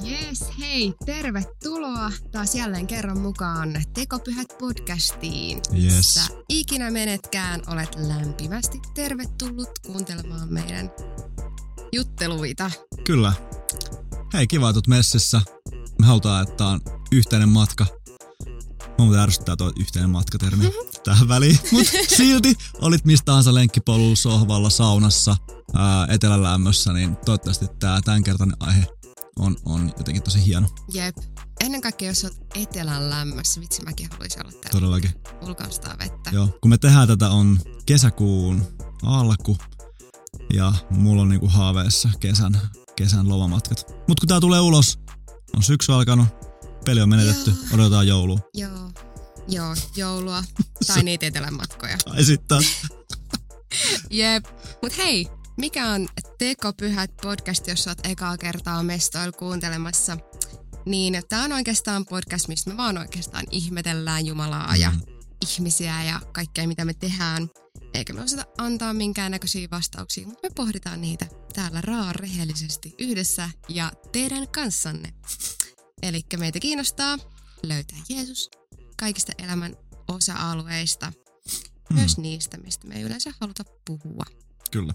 Jees, hei, tervetuloa taas jälleen kerran mukaan Tekopyhät podcastiin. Yes. Missä ikinä menetkään, olet lämpimästi tervetullut kuuntelemaan meidän jutteluita. Kyllä. Hei, kiva, että messissä. Me halutaan, että on yhteinen matka. Mä muuten ärsyttää tuo yhteinen matkatermi tähän väliin. Mutta silti olit mistä tahansa lenkkipolulla, sohvalla, saunassa, ää, etelälämmössä, niin toivottavasti tää tämänkertainen aihe on, on jotenkin tosi hieno. Jep. Ennen kaikkea, jos olet etelän lämmössä, vitsi mäkin haluaisin olla täällä Todellakin. ulkoistaa vettä. Joo, kun me tehdään tätä on kesäkuun alku ja mulla on niinku haaveessa kesän, kesän lomamatkat. Mut kun tää tulee ulos, on syksy alkanut, peli on menetetty, Joo. odotetaan joulua. Joo, joo, joulua tai niitä etelän matkoja. Tai sitten Jep. Mut hei, mikä on Tekopyhät podcast, jos oot ekaa kertaa mestoilla kuuntelemassa? Niin tää on oikeastaan podcast, mistä me vaan oikeastaan ihmetellään Jumalaa ja Mm. ihmisiä ja kaikkea, mitä me tehdään. Eikä me osata antaa minkäännäköisiä vastauksia, mutta me pohditaan niitä täällä raa rehellisesti yhdessä ja teidän kanssanne. Eli meitä kiinnostaa löytää Jeesus kaikista elämän osa-alueista, myös niistä, mistä me ei yleensä haluta puhua. Kyllä.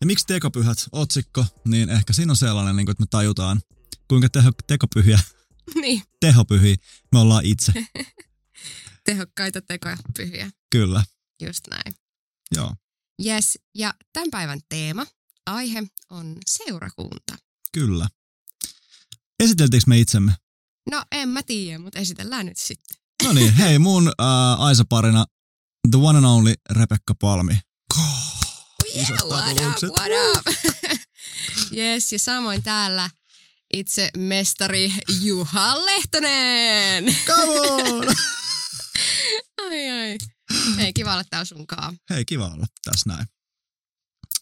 Ja miksi tekopyhät otsikko, niin ehkä siinä on sellainen, niin kuin, että me tajutaan, kuinka teho, tekopyhiä, niin, tehopyhiä me ollaan itse. tehokkaita tekoja pyhiä. Kyllä, Just näin. joo, Yes, ja tämän päivän teema, aihe on seurakunta. kyllä. Esiteltiinkö me itsemme? No en mä tiedä, mutta esitellään nyt sitten. No niin, hei mun äh, Aisa-parina the one and only Rebekka Palmi. Yeah, what up, what up? yes, ja samoin täällä itse mestari Juha Lehtonen. Come on! ai ai. Hei, kiva olla täällä sunkaan. Hei, kiva olla tässä näin.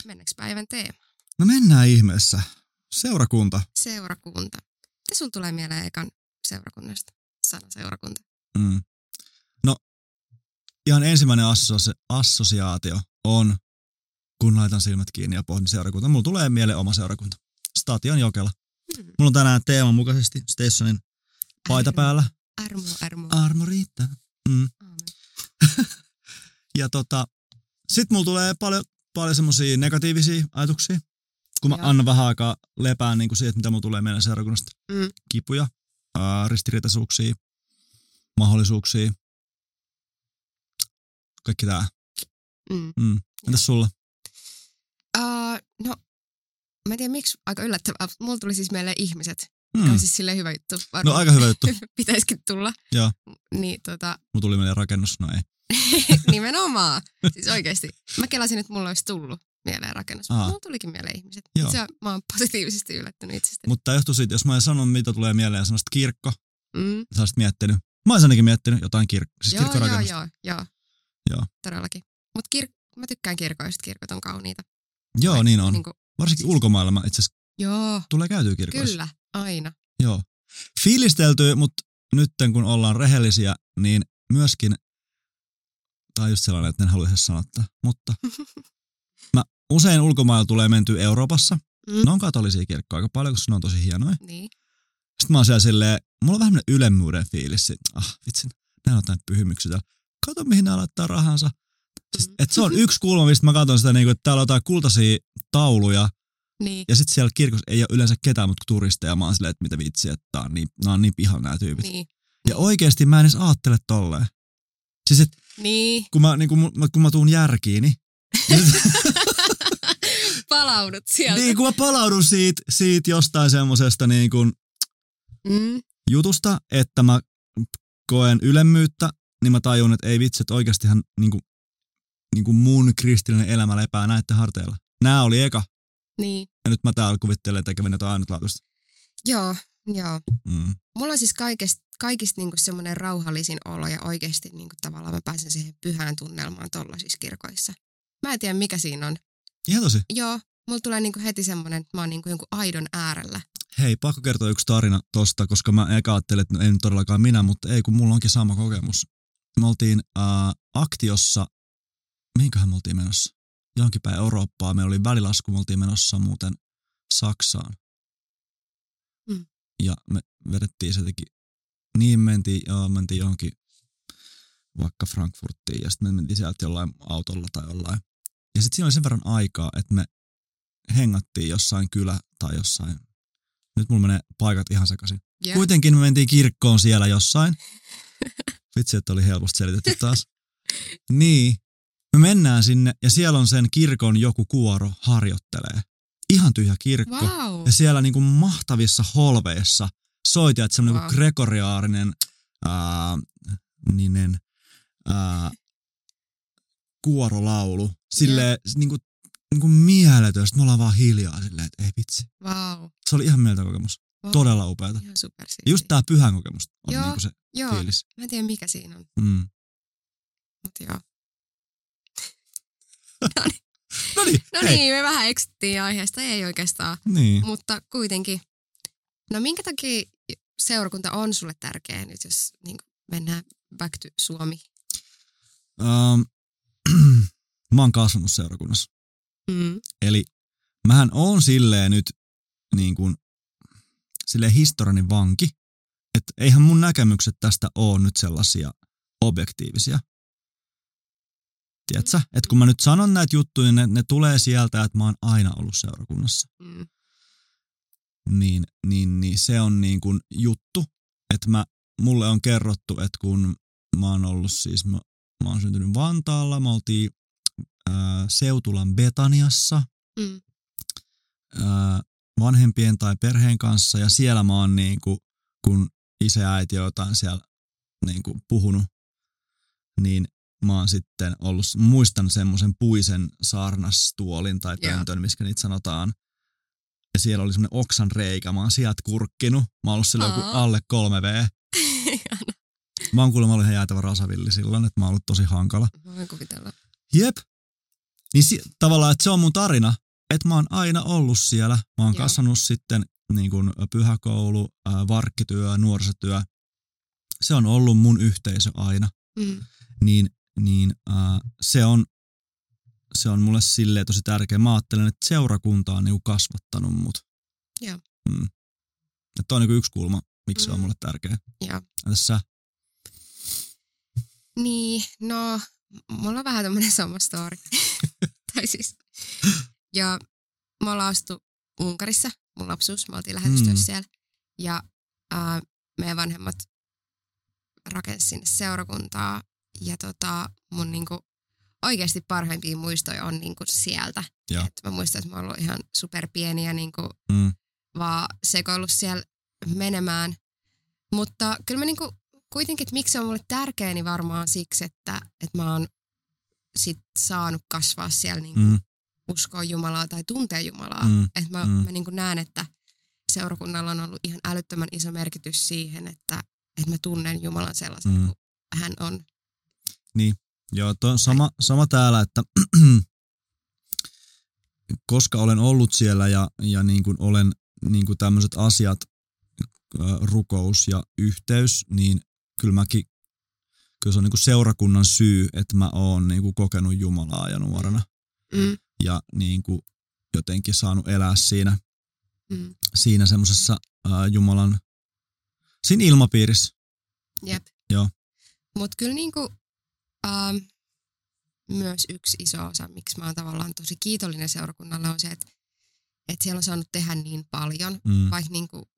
Mennäänkö päivän teema? No mennään ihmeessä. Seurakunta. Seurakunta. Mitä sulla tulee mieleen ekan seurakunnasta? Sana seurakunta. Mm. No, ihan ensimmäinen assosi- assosiaatio on, kun laitan silmät kiinni ja pohdin seurakunta. Mulla tulee mieleen oma seurakunta. Station Jokela. Hmm. Mulla on tänään teeman mukaisesti Stationin paita Armo. päällä. Armo, armo. Armo riittää. Mm. Ja tota, sit mulla tulee paljon, paljon semmosia negatiivisia ajatuksia, kun mä Joo. annan vähän aikaa lepää niin kuin siitä, mitä mulla tulee meidän seurakunnasta. Mm. Kipuja, ää, ristiriitaisuuksia, mahdollisuuksia, kaikki tää. Mm. Mm. Entäs sulla? Uh, no, mä en tiedä miksi, aika yllättävää. Mulla tuli siis mieleen ihmiset. Mm. Mm. On siis silleen hyvä juttu. No Varmaan aika hyvä juttu. pitäisikin tulla. Joo. Niin tota, Mulla tuli mieleen rakennus, no ei. nimenomaan. Siis oikeesti. Mä kelasin, että mulla olisi tullut mieleen rakennus. Aa. Mulla tulikin mieleen ihmiset. Joo. Se, mä oon positiivisesti yllättynyt itsestäni. Mutta johtuu siitä, jos mä en sano, mitä tulee mieleen, sanoisit kirkko, Mm. sä olisit miettinyt. Mä olisin ainakin miettinyt jotain kirkko, siis joo, joo, kirkkorakennusta. joo, joo. Joo. Todellakin. Mutta kir- mä tykkään kirkoista. Kirkot on kauniita. Joo, Vai- niin on. Niinku, Varsinkin siis- ulkomailla mä itse asiassa joo, tulee käytyä kirkoissa. kyllä. Aina. Joo. Fiilistelty, mutta nyt kun ollaan rehellisiä, niin myöskin, on just sellainen, että en halua edes sanoa mutta mä usein ulkomailla tulee menty Euroopassa. Mm. Ne on katolisia kirkkoja aika paljon, koska ne on tosi hienoja. Niin. Sitten mä oon siellä silleen, mulla on vähän ylemmyyden fiilis. sit, Ah, vitsin, näillä on jotain pyhimyksiä täällä. Kato, mihin nämä laittaa rahansa. Siis, Mm. et se on yksi kulma, mistä mä katson sitä, niin että täällä on jotain kultaisia tauluja, Niin. ja sitten siellä kirkossa ei ole yleensä ketään mutta turisteja. Mä oon silleen, että mitä vitsiä, että tää on niin, nää on niin pihan nämä tyypit. Niin. Ja oikeesti mä en edes aattele tolleen. Siis et, Niin. kun mä, niin kun, mä, kun mä tuun järkiini, niin, Palaudut sieltä. niin kun mä palaudun siitä, siitä jostain semmosesta niin kun Mm. jutusta, että mä koen ylemmyyttä, niin mä tajun, että ei vitsi, että oikeastihan niin kuin, niin kuin mun kristillinen elämä lepää näiden harteilla. Nää oli eka, Niin. ja nyt mä täällä kuvittelen tekevän jotain ainutlaatuista. Joo, joo. Mm. Mulla on siis kaikista, kaikista niinku semmoinen rauhallisin olo ja oikeasti niinku tavallaan mä pääsen siihen pyhään tunnelmaan tollaisissa kirkoissa. Mä en tiedä mikä siinä on. Ihan tosi. Joo, mulla tulee niinku heti semmoinen, että mä oon niinku jonkun aidon äärellä. Hei, pakko kertoa yksi tarina tosta, koska mä eka ajattelin, että no nyt todellakaan minä, mutta ei, kun mulla onkin sama kokemus. Me oltiin äh, aktiossa, mihinköhän me oltiin menossa? johonkin päin Eurooppaa. Me oli välilasku, me oltiin menossa muuten Saksaan. Mm. Ja me vedettiin se teki, niin mentiin, joo, mentiin johonkin vaikka Frankfurtiin ja sitten me mentiin sieltä jollain autolla tai jollain. Ja sitten siinä oli sen verran aikaa, että me hengattiin jossain kylä tai jossain. Nyt mulla menee paikat ihan sekaisin. Ja, Kuitenkin me mentiin kirkkoon siellä jossain. Vitsi, että oli helposti selitetty taas. Niin, me mennään sinne ja siellä on sen kirkon joku kuoro harjoittelee. Ihan tyhjä kirkko. wow. Ja siellä niinku mahtavissa holveissa soitajat semmoinen Wow. wow. gregoriaarinen ää, ninen, ää, kuorolaulu. Silleen niinku, niinku mieletön. Sitten me ollaan vaan hiljaa silleen, että ei vitsi. wow. Se oli ihan mieltä kokemus. wow. Todella upeata. Ihan super Just tää pyhän kokemus on Joo, niinku se Joo, fiilis. mä en tiedä mikä siinä on, Mm. mutta joo. No niin, No niin, me vähän eksyttiin aiheesta, ei oikeastaan, Niin. mutta kuitenkin. No minkä takia seurakunta on sulle tärkeä nyt, jos niin mennään back to Suomi? Um, mä oon kasvanut seurakunnassa. Mm. Eli mähän oon silleen nyt niin kuin, silleen historianin vanki, että eihän mun näkemykset tästä ole nyt sellaisia objektiivisia. Tiedätkö? Että kun mä nyt sanon näitä juttuja, ne, ne tulee sieltä, että mä oon aina ollut seurakunnassa. Mm. Niin, niin, niin se on niin kuin juttu, että mä, mulle on kerrottu, että kun mä oon ollut siis, mä, mä oon syntynyt Vantaalla, me oltiin Seutulan Betaniassa, Mm. vanhempien tai perheen kanssa ja siellä mä oon niin kuin, kun isä ja äiti jotain siellä niin kuin puhunut, niin mä oon sitten ollut, muistan semmoisen puisen saarnastuolin tai pöntön, miskä niitä sanotaan. Ja siellä oli semmoinen oksan reikä, mä oon sieltä kurkkinut. Mä oon ollut silloin joku alle 3V. Mä oon kuulemma ollut ihan jäätävä rasavilli silloin, että mä oon ollut tosi hankala. Voin kuvitella. Jep. Niin si- tavallaan, että se on mun tarina, että mä oon aina ollut siellä. Mä oon Joo. kasvanut sitten niin kuin pyhäkoulu, ää, varkkityö, nuorisotyö. Se on ollut mun yhteisö aina. Mm. Niin, niin ää, se, on, se on mulle silleen tosi tärkeä. Mä ajattelen, että seurakunta on niinku kasvattanut mut. Joo. Mm. Että on niinku yksi kulma, miksi se on Mm. mulle tärkeä. Joo. Entäs sä? Niin, no, mulla on vähän tämmönen sama story. tai siis, ja me ollaan astu Unkarissa, mun lapsuus, me oltiin lähetystyössä Mm. siellä. Ja ää, meidän vanhemmat rakensi sinne seurakuntaa. Ja tota, mun niinku oikeasti parhaimpia muistoja on niinku sieltä. Et mä muistan, että mä oon ollut ihan superpieni ja niinku Mm. vaan sekoillut siellä menemään. Mutta kyllä mä niinku, kuitenkin, että miksi se on mulle tärkeä, niin varmaan siksi, että, että mä oon sit saanut kasvaa siellä niinku Mm. uskoa Jumalaa tai tuntea Jumalaa. Mm. Että mä, Mm. mä niinku näen, että seurakunnalla on ollut ihan älyttömän iso merkitys siihen, että, että mä tunnen Jumalan sellaisen Mm. kuin hän on. Joo, tuo on sama, sama täällä, että koska olen ollut siellä ja, ja niin kuin olen niin kuin tämmöiset asiat, rukous ja yhteys, niin kyllä mäkin, kyllä se on niin kuin seurakunnan syy, että mä oon niin kuin kokenut Jumalaa ja nuorena Mm. ja niin kuin jotenkin saanut elää siinä, Mm. siinä semmoisessa Jumalan, siinä ilmapiirissä. Jep. Joo. Mutta kyllä niinku, ähm, myös yksi iso osa, miksi mä oon tavallaan tosi kiitollinen seurakunnalle, on se, että, että siellä on saanut tehdä niin paljon. Mm, Vaikka niinku,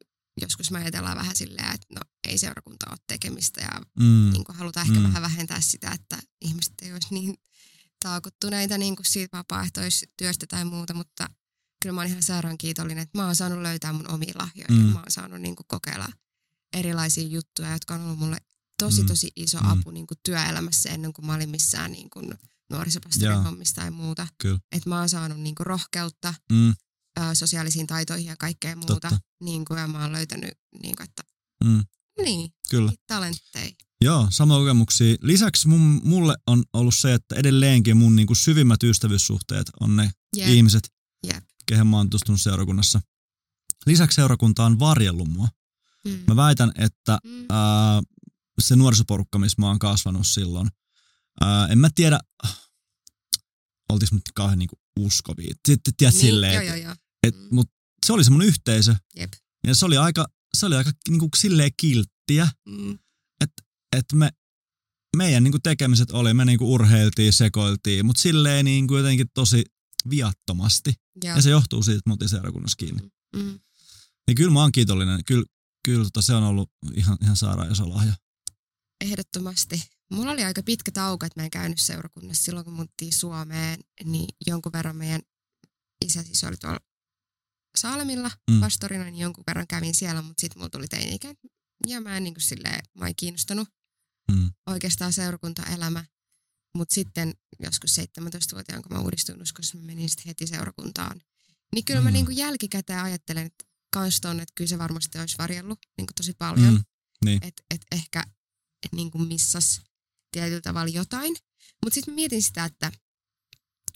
joskus me ajatellaan vähän silleen, että no ei seurakunta ole tekemistä ja mm, niin kuin halutaan ehkä Mm. vähän vähentää sitä, että ihmiset ei olisi niin taakuttuneita niin kuin siitä vapaaehtoistyöstä tai muuta, mutta kyllä mä oon ihan sairaan kiitollinen, että mä oon saanut löytää mun omia lahjoja Mm. ja mä oon saanut niin kuin kokeilla erilaisia juttuja, jotka on ollut mulle tosi Mm. tosi iso Mm. apu niin kuin työelämässä ennen kuin mä olin missään niin kuin nuorisopastorin hommissa tai muuta. Että mä oon saanut niin kuin rohkeutta mm, ää, sosiaalisiin taitoihin ja kaikkea muuta. Totta. Niin kuin, ja mä oon löytänyt, niin kuin, että mm, niin, kyllä. talentteja. Joo, sama kokemuksia. Lisäksi mun, mulle on ollut se, että edelleenkin mun niinku syvimmät ystävyyssuhteet on ne Jep, ihmiset, jep. kehen mä oon tutustunut seurakunnassa. Lisäksi seurakunta on varjellut mua. Mm. Mä väitän, että Mm. ää, se nuorisoporukka, missä mä oon kasvanut silloin, ää, en mä tiedä, oltiinko nyt kauhean niinku uskovia. Tiedät niin, silleen, joo, joo, joo. Et, Mm. mut se oli se mun yhteisö. Jep. Ja se oli aika, se oli aika niinku silleen kilttiä, Mm. että me, meidän niinku tekemiset oli, me niinku urheiltiin, sekoiltiin, mutta silleen niinku jotenkin tosi viattomasti. Joo. Ja se johtuu siitä, että me oltiin seurakunnassa kiinni. Mm. Niin kyllä mä oon kiitollinen. Kyllä, kyllä tota, se on ollut ihan, ihan sairaan iso lahja. Ehdottomasti. Mulla oli aika pitkä tauko, että mä en käynyt seurakunnassa silloin, kun muuttiin Suomeen, niin jonkun verran meidän isä siis oli tuolla Saalemilla Mm. pastorina, niin jonkun verran kävin siellä, mutta sitten mulla tuli teini-ikä ja mä en niin kuin silleen, mä en kiinnostanut Mm. oikeastaan seurakuntaelämä. Mutta sitten joskus 17-vuotiaan, kun mä uudistuin uskossa, mä menin sitten heti seurakuntaan. Niin kyllä mä Mm. niin kuin jälkikäteen ajattelen, että kans ton, että kyllä se varmasti olisi varjellut niin kuin tosi paljon. Mm. Niin. Että et ehkä et niin kuin missas tietyllä tavalla jotain. Mutta sitten mietin sitä, että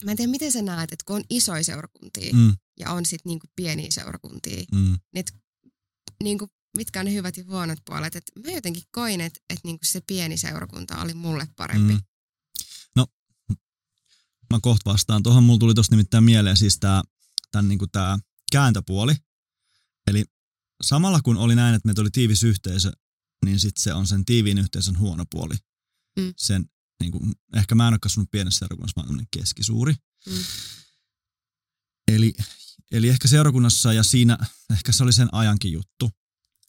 mä en tiedä miten sä näet, että kun on isoja seurakuntia Mm. Ja on sitten niin kuin pieniä seurakuntia, Mm. niin kuin, mitkä on ne hyvät ja huonot puolet. Et mä jotenkin koin, että et niin kuin se pieni seurakunta oli mulle parempi. Mm. No, mä kohta vastaan. Tuohon mulla tuli tosta nimittäin mieleen siis tää, tän niinku tää kääntöpuoli. Eli samalla kun oli näin, että meitä oli tiivis yhteisö, niin sit se on sen tiiviin yhteisön huono puoli. Mm. Sen, niinku, ehkä mä en ole kasvanut pienessä seurakunnassa, mä tämmönen keskisuuri. Mm. Eli, eli ehkä seurakunnassa ja siinä, ehkä se oli sen ajankin juttu,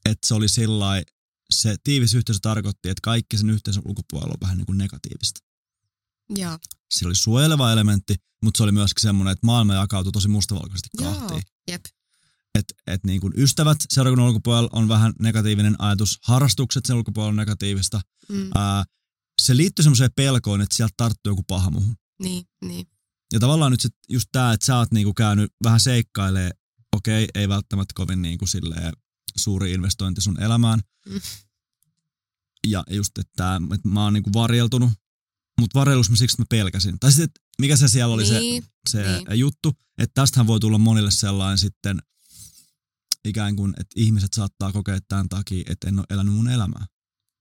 että se oli sillai, se tiivis yhteisö tarkoitti, että kaikki sen yhteisön ulkopuolella on vähän niin kuin negatiivista. Joo, Sillä oli suojeleva elementti, mutta se oli myöskin semmoinen, että maailma jakautui tosi mustavalkoisesti kahtiin. jep. Että et niin kuin ystävät seurakunnan ulkopuolella on vähän negatiivinen ajatus, harrastukset sen ulkopuolella on negatiivista. Mm. Ää, se liittyy semmoiseen pelkoon, että sieltä tarttuu joku paha muuhun. Niin, niin. Ja tavallaan nyt sit just tää, että sä oot niinku käynyt vähän seikkailee, okei, ei välttämättä kovin niinku silleen suuri investointi sun elämään. Mm. Ja just, että, tää, että mä oon niinku varjeltunut, mutta varjelus mä siksi mä pelkäsin. Tai sitten, että mikä se siellä oli niin, se, se niin. juttu, että tästähän voi tulla monille sellainen sitten ikään kuin, että ihmiset saattaa kokea tämän takia, että en ole elänyt mun elämää.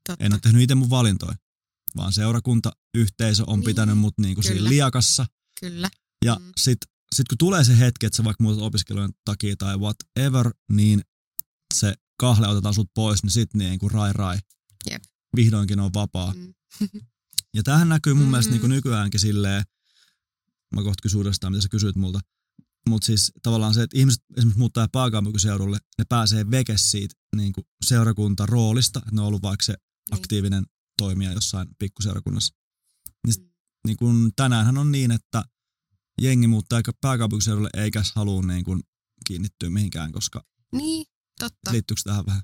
totta. En ole tehnyt itse mun valintoja, vaan seurakunta, yhteisö on Niin, pitänyt mut niinku siinä liakassa. Kyllä. Ja Mm. mm. sit, kun tulee se hetki, että sä vaikka muutat opiskelujen takia tai whatever, niin se kahle otetaan sut pois, niin sit niin kuin rai rai. Jep. Vihdoinkin on vapaa. Mm. Ja tämähän näkyy mun mm. mielestä Mhm. niin kuin nykyäänkin silleen, mä kohta kysyn uudestaan, mitä sä kysyit multa, mutta siis tavallaan se, että ihmiset esimerkiksi muuttaa pääkaupunkiseudulle, ne pääsee veke siitä niin kuin seurakuntaroolista, että ne on ollut vaikka se aktiivinen toimija jossain pikkuseurakunnassa. Niin, Mm. niin kuin tänäänhän on niin, että jengi muuttaa aika pääkaupunkiseudulle eikä halua niin kuin kiinnittyä mihinkään, koska Niin, totta. liittyykö tähän vähän?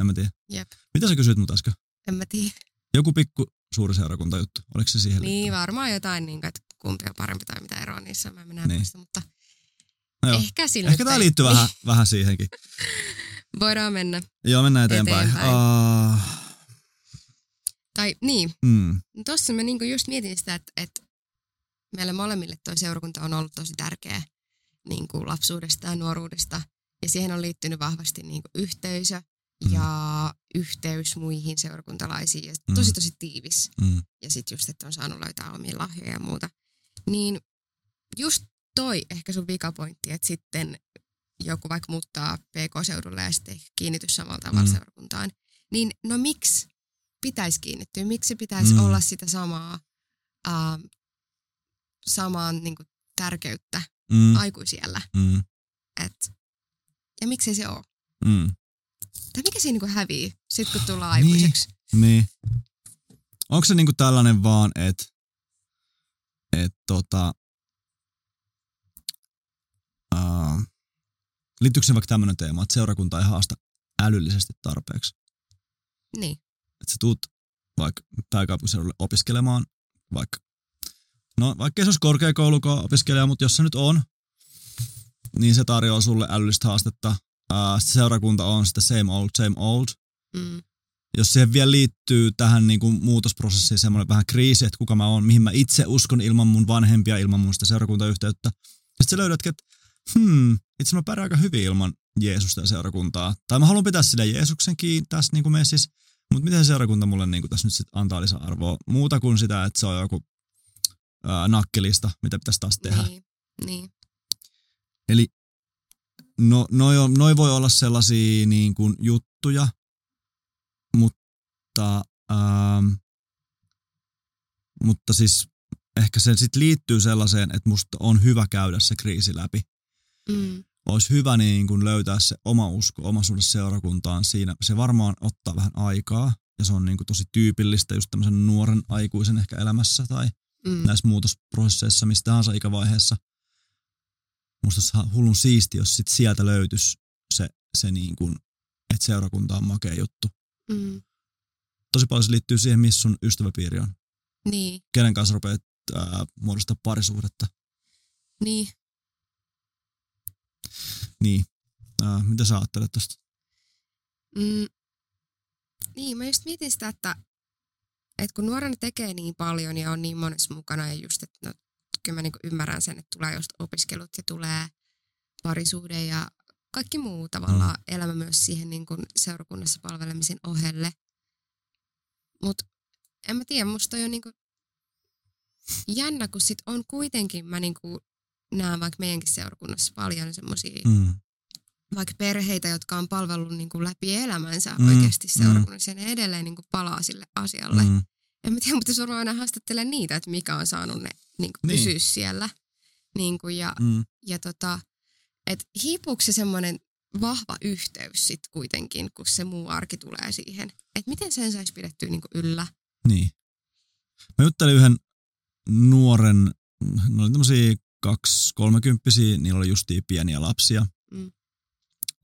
En mä tiedä. Jep. Mitä sä kysyit mut äsken? En mä tiedä. Joku pikku suuri seurakuntajuttu. Oliko se siihen Niin, liittyvä? varmaan jotain, niin kuin, että kumpi on parempi tai mitä eroa niissä, mä en enää Niin. muista, mutta No joo. ehkä sillä Ehkä tää ei- liittyy vähän, vähän siihenkin. Voidaan mennä. Joo, mennään eteenpäin. Eteenpäin. Uh, Tai niin, mm, Tuossa mä niinku just mietin sitä, että, että meille molemmille toi seurakunta on ollut tosi tärkeä niinku lapsuudesta ja nuoruudesta. Ja siihen on liittynyt vahvasti niinku yhteisö Mm. ja yhteys muihin seurakuntalaisiin. Ja Mm. tosi tosi tiivis. mm, Ja sitten just, että on saanut löytää omia lahjoja ja muuta. Niin just toi ehkä sun vikapointti, että sitten joku vaikka muuttaa PK-seudulle ja sitten kiinnity samalla tavalla Mm. seurakuntaan. Niin no miksi pitäisi kiinnittyä? Miksi pitäisi Mm. olla sitä samaa, ähm, samaa niin kuin, tärkeyttä mm, aikuisiellä? mm, Et, ja miksei se ole? mm, Tai mikä siinä niin hävii sit kun tullaan Niin. aikuiseksi? niin. Onko se niinku tällainen vaan, että et tota, uh, liittyykö se vaikka tämmöinen teema, että seurakunta ei haasta älyllisesti tarpeeksi? Niin. Että sä tuut vaikka pääkaupunkiseudulle opiskelemaan, vaikka, no vaikka se olisi korkeakoulukaan opiskelija, mutta jos se nyt on, niin se tarjoaa sulle älyllistä haastetta. Uh, seurakunta on sitä same old, same old. Mm. Jos siihen vielä liittyy tähän niin kuin muutosprosessiin semmoinen vähän kriisi, että kuka mä oon, mihin mä itse uskon ilman mun vanhempia, ilman mun sitä seurakuntayhteyttä. Sitten sä löydätkin, että hmm, itse mä pärjään aika hyvin ilman Jeesusta ja seurakuntaa. Tai mä haluan pitää sille Jeesuksen kiinni tässä niin kuin messissä, mutta miten se seurakunta mulle niin kuin tässä nyt sit antaa lisäarvoa? Muuta kuin sitä, että se on joku ää, nakkelista, mitä pitäisi taas tehdä. Niin, niin. Eli no, noi, on, noi voi olla sellaisia niin kuin juttuja, mutta, ähm, mutta siis ehkä se sitten liittyy sellaiseen, että musta on hyvä käydä se kriisi läpi. Mm. Olisi hyvä niin kuin löytää se oma usko, oma suhde seurakuntaan siinä. Se varmaan ottaa vähän aikaa ja se on niin kuin tosi tyypillistä just tämmöisen nuoren aikuisen ehkä elämässä tai Mm. näissä muutosprosesseissa, mistä tahansa ikävaiheessa. Musta on hullun siisti, jos sit sieltä löytyisi se, se niin kuin, että seurakunta on makea juttu. Mm. Tosi paljon se liittyy siihen, missä sun ystäväpiiri on. Niin, Kenen kanssa rupeat ää, muodostaa parisuhdetta. niin. Niin. Ää, mitä sä ajattelet tosta? Mm. Niin, mä just mietin sitä, että, että kun nuorena tekee niin paljon ja on niin monessa mukana ja just, että no, kyllä mä niin ymmärrän sen, että tulee just opiskelut ja tulee parisuhde ja kaikki muu tavallaan mm. elämä myös siihen niin kuin seurakunnassa palvelemisen ohelle. Mutta en mä tiedä, musta on niin kuin jännä, kun sit on kuitenkin, mä niin kuin näen vaikka meidänkin seurakunnassa paljon semmoisia Mm. Vaikka perheitä, jotka on palvellut niin kuin läpi elämänsä Mm, mm, oikeasti mm. seurakunnassa, ja ne edelleen niin kuin palaa sille asialle. Mm. Mm. En mä tiedä, mutta jos varmaan aina haastattele niitä, että mikä on saanut ne niin kuin Niin. pysyä siellä. Niin kuin, ja, Mm. ja tota, et hiipuuko se semmoinen vahva yhteys sitten kuitenkin, kun se muu arki tulee siihen. Että miten sen saisi pidettyä niin kuin yllä? Niin. Mä juttelin yhden nuoren, ne oli tämmöisiä kaksi kolmekymppisiä, niillä oli justiin pieniä lapsia.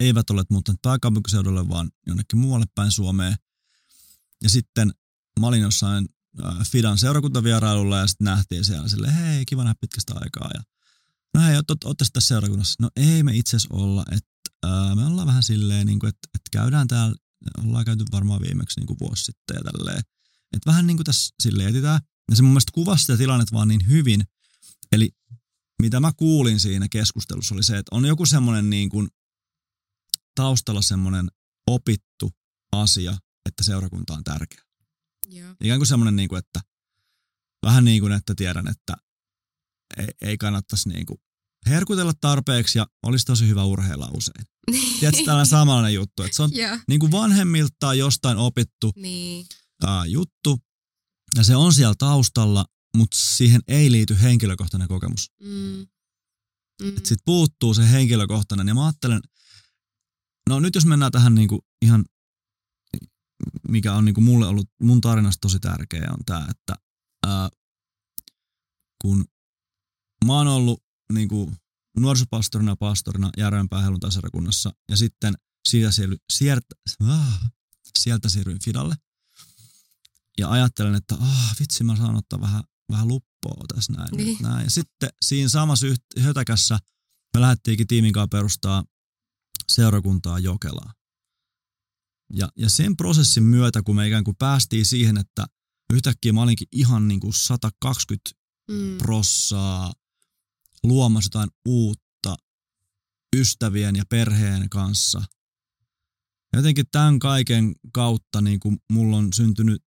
Eivät ole muuttaneet pääkaupunkiseudulle, vaan jonnekin muualle päin Suomeen. Ja sitten mä olin jossain äh, Fidan seurakuntavierailulla ja sitten nähtiin siellä silleen, hei, kiva nähdä pitkästä aikaa. Ja, no hei, ootte tässä seurakunnassa? No ei me itse asiassa olla, että äh, me ollaan vähän silleen, niin kuin, että, että käydään täällä, ollaan käyty varmaan viimeksi niin kuin vuosi sitten ja tälleen. Että vähän niin kuin tässä silleen etitään. Ja se mun mielestä kuvasi sitä tilannetta vaan niin hyvin. Eli mitä mä kuulin siinä keskustelussa oli se, että on joku semmoinen niin kuin taustalla semmoinen opittu asia, että seurakunta on tärkeä. Joo. Ikään kuin semmoinen, niin kuin, että vähän niin kuin, että tiedän, että ei, ei kannattaisi niin kuin herkutella tarpeeksi ja olisi tosi hyvä urheilla usein. Tiedätkö, tällainen samanlainen juttu, että se on Joo. niin kuin vanhemmiltaan jostain opittu Niin. ää, juttu, ja se on siellä taustalla, mutta siihen ei liity henkilökohtainen kokemus. Mm. Mm. Sitten puuttuu se henkilökohtainen, ja mä ajattelen, no nyt jos mennään tähän niinku ihan, mikä on niinku mulle ollut mun tarinasta tosi tärkeä, on tämä, että ää, kun mä oon ollut niinku nuorisopastorina ja pastorina Järvenpään helluntaiserakunnassa, ja sitten siitä siirry, sieltä, ah, sieltä siirryin Fidalle, ja ajattelen, että ah, vitsi, mä saan ottaa vähän, vähän luppoa tässä näin. Niin. Nyt, näin. Ja sitten siinä samassa yht- hötäkässä me lähdettiinkin tiimin kanssa perustaa seurakuntaa Jokelaa. Ja, ja sen prosessin myötä, kun me ikään kuin päästiin siihen, että yhtäkkiä mä olinkin ihan niin kuin 120 Mm. prossaa luomassa jotain uutta ystävien ja perheen kanssa. Ja jotenkin tämän kaiken kautta niin kuin mulla on syntynyt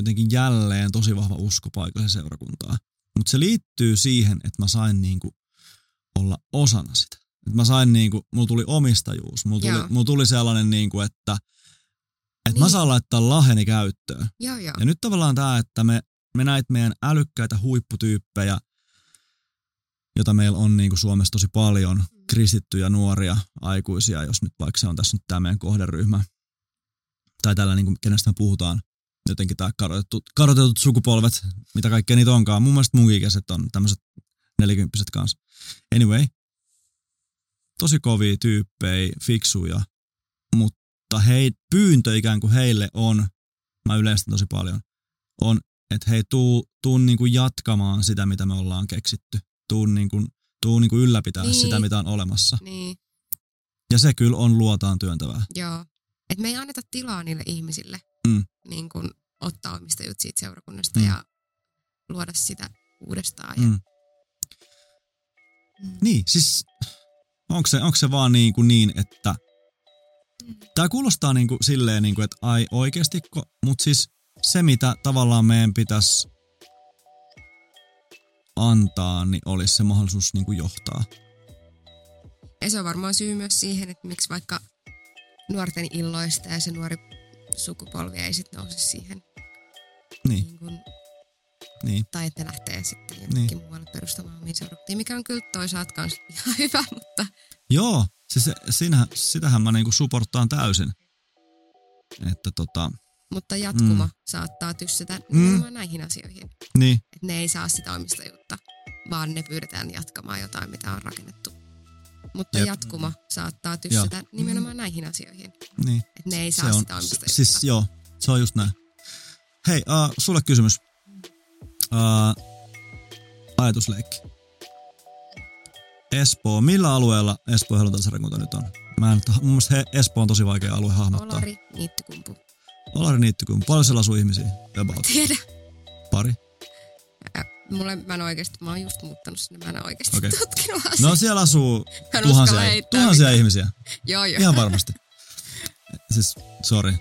jotenkin jälleen tosi vahva usko paikallisen seurakuntaa. Mutta se liittyy siihen, että mä sain niin kuin olla osana sitä. Et mä sain niin kuin, mulla tuli omistajuus, mulla tuli, Joo. mulla tuli sellainen niin kuin, että, että mä Niin. saan laittaa lahjani käyttöön. Joo, joo. Ja nyt tavallaan tämä, että me, me näitä meidän älykkäitä huipputyyppejä, jota meillä on niin kuin Suomessa tosi paljon, kristittyjä nuoria aikuisia, jos nyt vaikka se on tässä nyt tämä meidän kohderyhmä, tai tällä niin kuin, kenestä me puhutaan, jotenkin tämä kadotetut, kadotetut sukupolvet, mitä kaikkea niitä onkaan. Mun mielestä mun ikäiset on tämmöiset nelikymppiset kanssa. Anyway, tosi kovia tyyppejä, fiksuja, mutta hei, pyyntö ikään kuin heille on, mä yleistän tosi paljon, on, että hei, tuu, tuu niin kuin jatkamaan sitä, mitä me ollaan keksitty. Tuu, niin kuin, tuu niin kuin ylläpitää Niin. sitä, mitä on olemassa. Niin, Ja se kyllä on luotaan työntävää. joo. Et me ei anneta tilaa niille ihmisille Mm. niin kun ottaa omistajuut siitä seurakunnasta Mm. ja luoda sitä uudestaan. Ja, Mm. Niin, siis onko se, onko se vaan niin, kuin niin että tämä kuulostaa niin kuin silleen, niin kuin, että ai oikeasti, mutta siis se mitä tavallaan meidän pitäisi antaa, niin olisi se mahdollisuus niin kuin johtaa. Ja se on varmaan syy myös siihen, että miksi vaikka nuorten illoista ja se nuori sukupolvi ei sitten nouse siihen. Niin, Niin kun, niin. tai että lähtee sitten jonnekin niin. muualle perustamaan omiin seurakuntiin, mikä on kyllä toisaalta kans ihan hyvä, mutta Joo, siis sinä, sitähän mä niinku supportaan täysin. Että tota, mutta jatkuma Mm. saattaa tyssätä Mm. näihin asioihin. niin, Että ne ei saa sitä omistajuutta, vaan ne pyydetään jatkamaan jotain, mitä on rakennettu. Mutta Jep. Jatkuma saattaa tyssätä nimenomaan näihin asioihin. niin. Että ne ei Se saa on, sitä omistajuutta. siis joo, se on just näin. Hei, uh, sulle kysymys. Uh, ajatusleikki. Espoo, millä alueella Espoon helluntaisarakunta nyt on? Mä en, mun mielestä he, Espoo on tosi vaikea alue hahmottaa. Olari, niittykumpu. Olari niittykum. Paljon siellä asuu ihmisiä? About. Tiedä. Pari. Mulle, mä en oikeasti, mä oon just muuttanut sinne, mä en oikeasti okay. tutkinut asiaa. No siellä asuu tuhansia, tuhansia mitään. ihmisiä. Joo, joo. Ihan varmasti. Siis, sorry.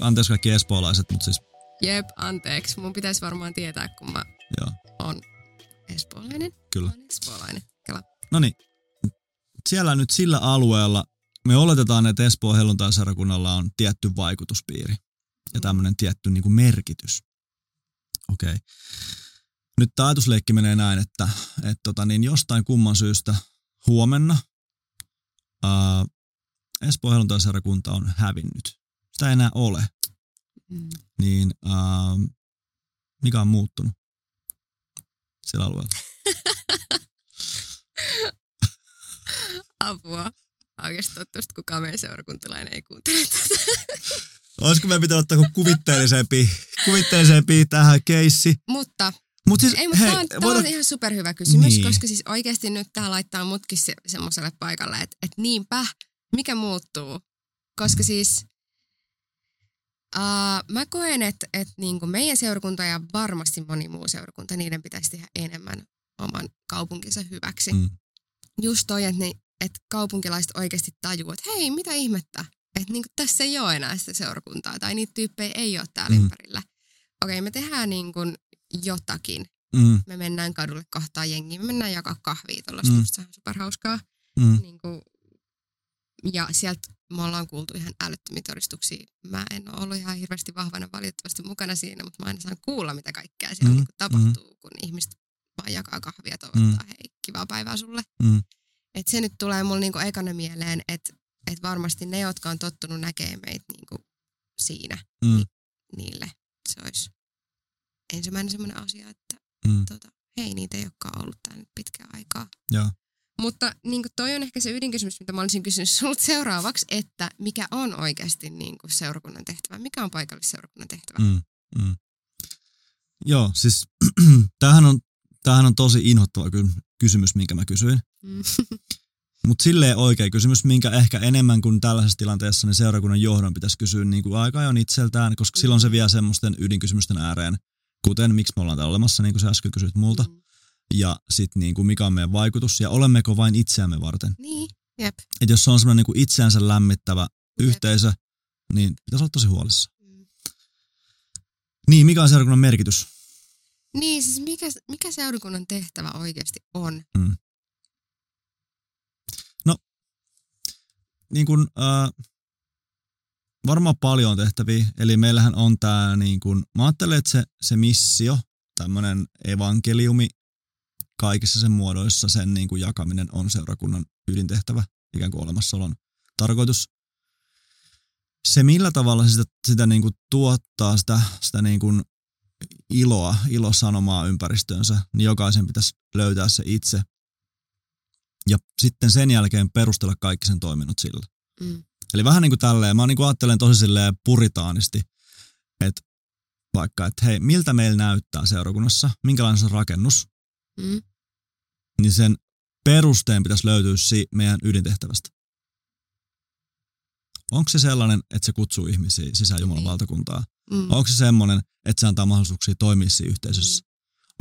Anteeksi kaikki espoolaiset, mutta siis, Jep, anteeksi. Mun pitäisi varmaan tietää, kun mä joo, oon espoolainen. kyllä. Oon espoolainen. Kela. No niin, siellä nyt sillä alueella me oletetaan, että Espoon helluntaisarakunnalla on tietty vaikutuspiiri ja tämmöinen tietty niin kuin merkitys. Okei. Okay. Nyt tämä ajatusleikki menee näin, että, että tota, niin jostain kumman syystä huomenna ää, Espoon helluntaisarakunta on hävinnyt. Sitä ei enää ole. Mm. Niin ää, mikä on muuttunut sillä alueella? Apua. Oikeasti toivottavasti kukaan meidän seurakuntalainen ei kuuntele tätä. Olisiko me pitää ottaa kuvitteellisempi, kuvitteellisempi tähän keissi? Mutta, Mut siis, ei, mutta hei, tämä on, tää voidaan- on ihan superhyvä kysymys, niin. koska siis oikeasti nyt tämä laittaa mutkin se, semmoiselle paikalle, että et niinpä, mikä muuttuu? Koska siis uh, mä koen, että et niinku meidän seurakunta ja varmasti moni muu seurakunta, niiden pitäisi tehdä enemmän oman kaupunkinsa hyväksi. Mm. just toi, että, että kaupunkilaiset oikeasti tajuu, että hei, mitä ihmettä, että niin tässä ei ole enää sitä seurakuntaa tai niitä tyyppejä ei ole täällä Mm. ympärillä. Okei, me tehdään niin kuin jotakin. Mm, Me mennään kadulle kohtaa jengiä, me mennään jakaa kahvia tuolla, Mm. se on superhauskaa. mm, Niin kuin, ja sieltä me ollaan kuultu ihan älyttömiä todistuksia. Mä en ole ollut ihan hirveästi vahvana valitettavasti mukana siinä, mutta mä aina saan kuulla, mitä kaikkea siellä Mm, mm. niin tapahtuu, kun ihmiset vaan jakaa kahvia toivottaa, hei, kivaa päivää sulle. mm, Et se nyt tulee mulle niinku ekana mieleen, että et varmasti ne, jotka on tottunut näkemään meitä niinku siinä, mm, niille se olisi ensimmäinen semmoinen asia, että mm. tota, hei, niitä ei olekaan ollut täällä nyt pitkään aikaa. Joo. Mutta niin toi on ehkä se ydinkysymys, mitä mä olisin kysynyt sinulta seuraavaksi, että mikä on oikeasti niin seurakunnan tehtävä? Mikä on paikallisseurakunnan tehtävä? Mm, mm. Joo, siis tämähän on, tämähän on tosi inhottava ky- kysymys, minkä mä kysyin. Mm. Mutta silleen oikea kysymys, minkä ehkä enemmän kuin tällaisessa tilanteessa niin seurakunnan johdon pitäisi kysyä niin kuin aika ajoin itseltään, koska silloin se vie semmoisten ydinkysymysten ääreen, kuten miksi me ollaan täällä olemassa, niin kuin sä äsken kysyit multa, Mm. Ja sitten niin kuin mikä on meidän vaikutus, ja olemmeko vain itseämme varten. Niin, jep. Et jos se on semmoinen niin kuin itseänsä lämmittävä Jep. yhteisö, niin pitäisi olla tosi huolissa. Mm. Niin, mikä on seurakunnan merkitys? Niin, siis mikä, mikä seurakunnan tehtävä oikeasti on? niin kuin, äh, varmaan paljon on tehtäviä. Eli meillähän on tämä, niin kuin, mä ajattelen, että se, se missio, tämmöinen evankeliumi kaikissa sen muodoissa, sen niin kuin jakaminen on seurakunnan ydintehtävä, ikään kuin olemassaolon tarkoitus. Se millä tavalla sitä, sitä niin kuin tuottaa sitä, sitä niin kuin iloa, ilosanomaa ympäristöönsä, niin jokaisen pitäisi löytää se itse ja sitten sen jälkeen perustella kaikki sen toiminnot sillä. Mm. Eli vähän niin kuin tälleen, mä niin kuin ajattelen tosi silleen puritaanisti, että vaikka, että hei, miltä meillä näyttää seurakunnassa, minkälainen se rakennus, Mm. Niin sen perusteen pitäisi löytyä si- meidän ydintehtävästä. Onko se sellainen, että se kutsuu ihmisiä sisään Jumalan Niin. valtakuntaa? Mm. Onko se semmoinen, että se antaa mahdollisuuksia toimia siinä yhteisössä?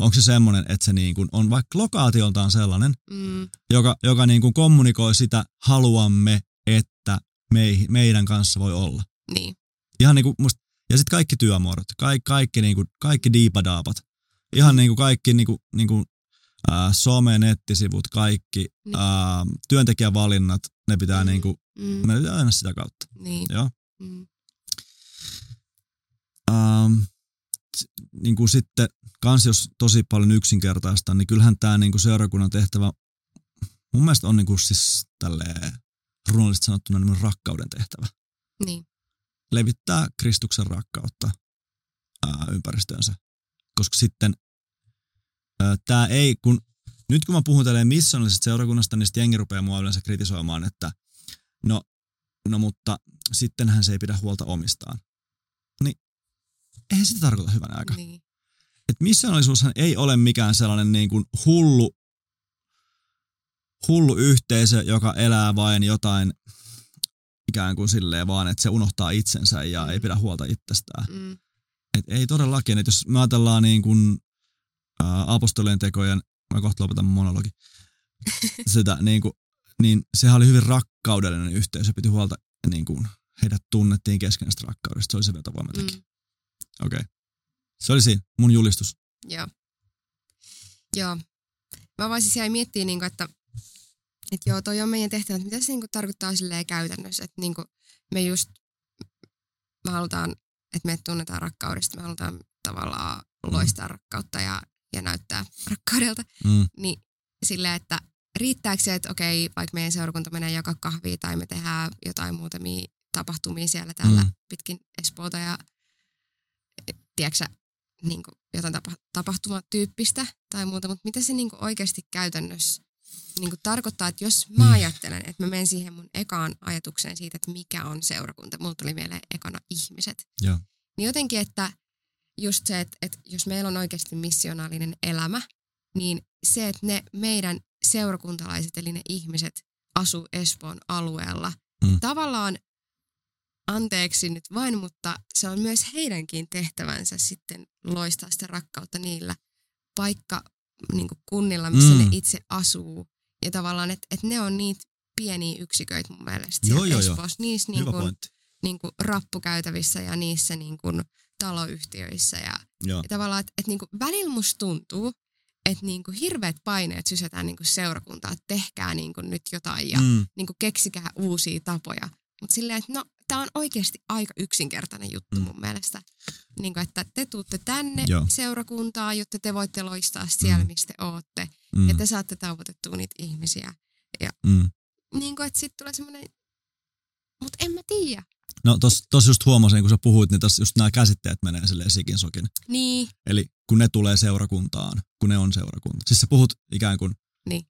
Onko se semmoinen, että se niin kuin on vaikka lokaatioltaan sellainen, Mm. joka, joka niin kuin kommunikoi sitä haluamme, että mei, meidän kanssa voi olla. Niin. Ihan niin kuin musta, ja sitten kaikki työmuodot, kaikki, kaikki, niin kuin, kaikki diipadaapat, ihan niin kuin kaikki niin kuin, niin kuin ää, some, nettisivut, kaikki, Niin. ää, työntekijävalinnat, ne pitää Mm. niinku, Mm, me pitää aina sitä kautta. niin. Joo. Mm, Ähm, niin kuin sitten kans jos tosi paljon yksinkertaista, niin kyllähän tämä niin kuin seurakunnan tehtävä mun mielestä on niin kuin siis tälleen runollisesti sanottuna niin rakkauden tehtävä. niin. Levittää Kristuksen rakkautta ää, ympäristöönsä. Koska sitten tämä ei, kun nyt kun mä puhun tälleen missionnallisesta seurakunnasta, niin sitten jengi rupeaa mua yleensä kritisoimaan, että no, no mutta sittenhän se ei pidä huolta omistaan. Niin eihän sitä tarkoita hyvänä aika. niin. että missionaalisuushan ei ole mikään sellainen niin kuin hullu, hullu yhteisö, joka elää vain jotain ikään kuin silleen vaan, että se unohtaa itsensä ja ei pidä huolta itsestään. Mm, Et ei todellakin, että jos me ajatellaan niin kuin, apostolien tekojen, mä kohta lopetan monologi, sitä niin kuin, niin sehän oli hyvin rakkaudellinen yhteisö, piti huolta niin kuin, heidät tunnettiin keskenäistä rakkaudesta, se oli se vetovoimatekijä. mm, Okei. Okay. Se oli siinä, mun julistus. joo. Joo. Mä vaan siis jäin miettimään, niin että, että joo, toi on meidän tehtävä, että mitä se niin tarkoittaa silleen käytännössä. Että niin me just, me halutaan, että me tunnetaan rakkaudesta, me halutaan tavallaan loistaa rakkautta ja, ja näyttää rakkaudelta. Mm. Niin silleen, että riittääkö se, että okei, vaikka meidän seurakunta menee joka kahviin tai me tehdään jotain muutamia tapahtumia siellä täällä Mm. pitkin Espoota ja tiedätkö niin kuin jotain tapa, tapahtumatyyppistä tai muuta, mutta mitä se niin kuin oikeasti käytännössä niin kuin tarkoittaa, että jos mä Mm. ajattelen, että mä menen siihen mun ekaan ajatukseen siitä, että mikä on seurakunta, mulla tuli mieleen ekana ihmiset, Joo. niin jotenkin, että just se, että, että jos meillä on oikeasti missionaalinen elämä, niin se, että ne meidän seurakuntalaiset, eli ne ihmiset, asuu Espoon alueella, Mm. tavallaan anteeksi nyt vain, mutta se on myös heidänkin tehtävänsä sitten loistaa sitä rakkautta niillä paikka niin kunnilla, missä Mm. ne itse asuu. Ja tavallaan, että, että ne on niitä pieniä yksiköitä mun mielestä Joo, joo, joo. Espoossa. Niissä niin kuin, niin kuin rappukäytävissä ja niissä niin kuin taloyhtiöissä. Ja, Joo. ja tavallaan, että, että niin kuin välillä musta tuntuu, että niin kuin hirveät paineet sysätään niin kuin seurakuntaa, että tehkää niin kuin nyt jotain ja Mm. niin kuin keksikää uusia tapoja. Mutta silleen, että no, tämä on oikeasti aika yksinkertainen juttu Mm. mm. mun mielestä. Niin kuin, että te tuutte tänne Joo. seurakuntaan, jotta te voitte loistaa siellä, Mm. mm. mistä te ootte. Mm. Mm. Ja te saatte tavoitettua niitä ihmisiä. Mm. Niin kuin, että sitten tulee semmoinen, mutta en mä tiedä. No tos, tos just huomasin, kun sä puhuit, niin tässä just nämä käsitteet menee silleen sikin sokin. Niin, Eli kun ne tulee seurakuntaan, kun ne on seurakunta. Siis sä puhut ikään kuin Niin.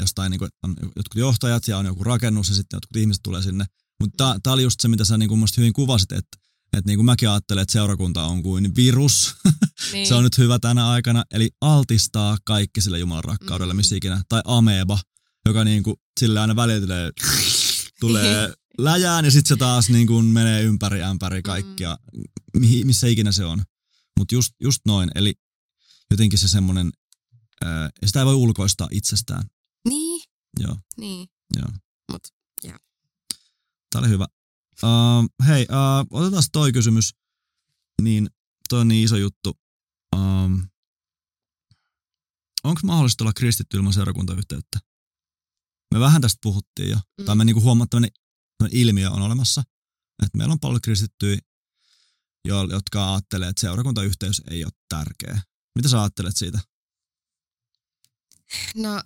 jostain, niin kuin, että on jotkut johtajat ja on joku rakennus ja sitten jotkut ihmiset tulee sinne. Mutta tää oli just se, mitä sä niin kuin hyvin kuvasit, että että niin kuin mäkin ajattelen, että seurakunta on kuin virus. niin. se on nyt hyvä tänä aikana. Eli altistaa kaikki sille Jumalan rakkaudelle, Mm. missä ikinä. Tai ameba, joka niin kuin, sille aina välillä tulee läjään ja sitten se taas niin kuin menee ympäri ämpäri kaikkia, mihi, missä ikinä se on. Mutta just, just noin, eli jotenkin se semmoinen, ää, sitä ei voi ulkoistaa itsestään. Niin, Joo, niin. joo. Mut, joo. Tämä oli hyvä. Uh, hei, uh, otetaan toi kysymys. Niin, toi on niin iso juttu. Um, Onko mahdollista olla kristitty ilman seurakuntayhteyttä? Me vähän tästä puhuttiin jo. Mm. Mm. Tai me niinku huomattavan ilmiö on olemassa. Että meillä on paljon kristittyjä, jo- jotka ajattelee, että seurakuntayhteys ei ole tärkeä. Mitä sä ajattelet siitä? No,